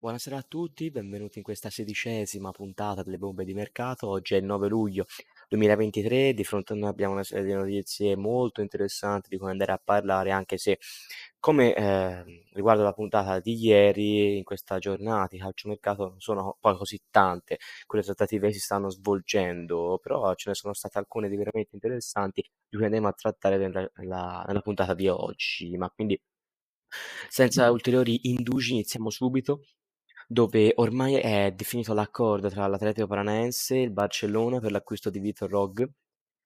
Buonasera a tutti, benvenuti in questa sedicesima puntata delle bombe di mercato. Oggi è il 9 luglio 2023, di fronte a noi abbiamo una serie di notizie molto interessanti di cui andare a parlare, anche se come eh, riguardo la puntata di ieri, in questa giornata di calciomercato non sono poi così tante, quelle trattative si stanno svolgendo, però ce ne sono state alcune di veramente interessanti di cui andremo a trattare nella, nella, nella puntata di oggi. Ma quindi senza ulteriori indugi iniziamo subito dove ormai è definito l'accordo tra l'Atletico Paranaense e il Barcellona per l'acquisto di Vitor Roque.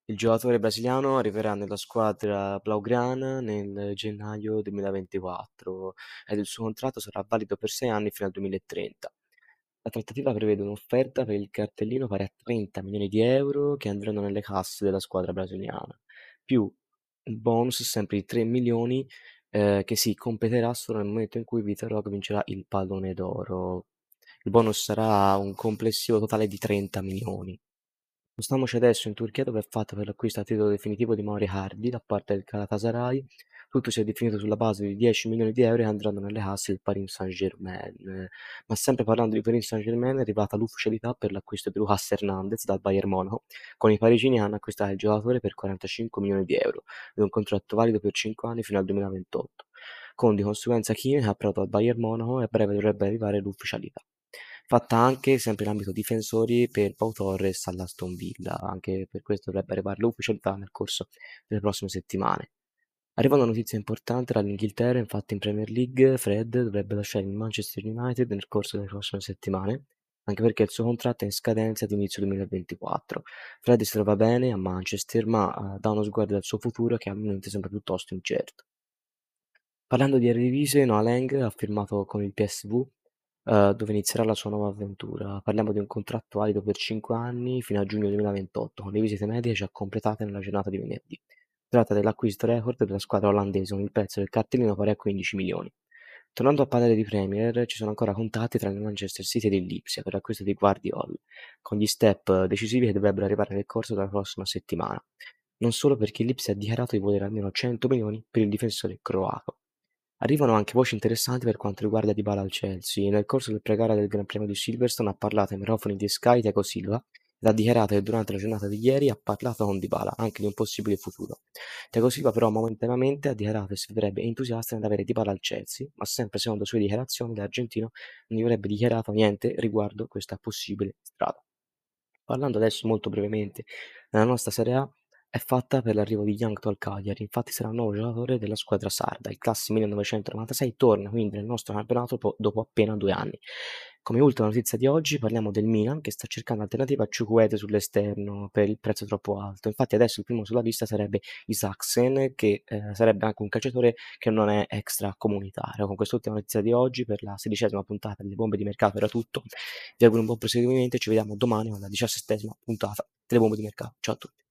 Il giocatore brasiliano arriverà nella squadra blaugrana nel gennaio 2024 ed il suo contratto sarà valido per sei anni fino al 2030. La trattativa prevede un'offerta per il cartellino pari a 30 milioni di euro che andranno nelle casse della squadra brasiliana, più un bonus sempre di 3 milioni eh, che si competerà solo nel momento in cui Vitor Roque vincerà il pallone d'oro. Il bonus sarà un complessivo totale di 30 milioni. Spostiamoci adesso in Turchia dove è fatto per l'acquisto a titolo definitivo di Mauri Hardy da parte del Galatasaray. Tutto si è definito sulla base di 10 milioni di euro che andranno nelle casse del Paris Saint-Germain. Ma sempre parlando di Paris Saint-Germain è arrivata l'ufficialità per l'acquisto di Lucas Hernandez dal Bayern Monaco, con i parigini hanno acquistato il giocatore per 45 milioni di euro ed un contratto valido per 5 anni fino al 2028, con di conseguenza Kim che ha provato al Bayern Monaco e a breve dovrebbe arrivare l'ufficialità fatta anche sempre in ambito difensori per Pau Torres all'Aston Villa, anche per questo dovrebbe arrivare l'ufficialità nel corso delle prossime settimane. Arriva una notizia importante dall'Inghilterra, infatti in Premier League Fred dovrebbe lasciare il Manchester United nel corso delle prossime settimane, anche perché il suo contratto è in scadenza ad inizio 2024. Fred si trova bene a Manchester, ma uh, dà uno sguardo al suo futuro che a momento sembra piuttosto incerto. Parlando di Eredivisie, Noah Lang ha firmato con il PSV uh, dove inizierà la sua nuova avventura. Parliamo di un contratto valido per 5 anni fino a giugno 2028, con le visite medie già completate nella giornata di venerdì. Tratta dell'acquisto record della squadra olandese con il prezzo del cartellino pari a 15 milioni. Tornando a parlare di Premier, ci sono ancora contatti tra il Manchester City ed il Lipsia per l'acquisto di Guardiol, con gli step decisivi che dovrebbero arrivare nel corso della prossima settimana. Non solo perché il Lipsia ha dichiarato di volere almeno 100 milioni per il difensore croato. Arrivano anche voci interessanti per quanto riguarda Dybala al Chelsea. Nel corso del pre-gara del Gran Premio di Silverstone ha parlato ai microfoni di Sky Tiago Silva ed ha dichiarato che durante la giornata di ieri ha parlato con Dybala anche di un possibile futuro. Tiago Silva però momentaneamente ha dichiarato che si vedrebbe entusiasta nell'avere Dybala al Chelsea, ma sempre secondo le sue dichiarazioni l'argentino non gli avrebbe dichiarato niente riguardo questa possibile strada. Parlando adesso molto brevemente della nostra Serie A, è fatta per l'arrivo di Young al Cagliari, infatti sarà il nuovo giocatore della squadra sarda. Il classe 1996 torna quindi nel nostro campionato dopo appena due anni. Come ultima notizia di oggi parliamo del Milan che sta cercando alternativa a Ciucuete sull'esterno per il prezzo troppo alto. Infatti adesso il primo sulla lista sarebbe Isaacsen che eh, sarebbe anche un calciatore che non è extracomunitario. Con quest'ultima notizia di oggi per la sedicesima puntata delle bombe di mercato era tutto. Vi auguro un buon proseguimento e ci vediamo domani con la diciassettesima puntata delle bombe di mercato. Ciao a tutti.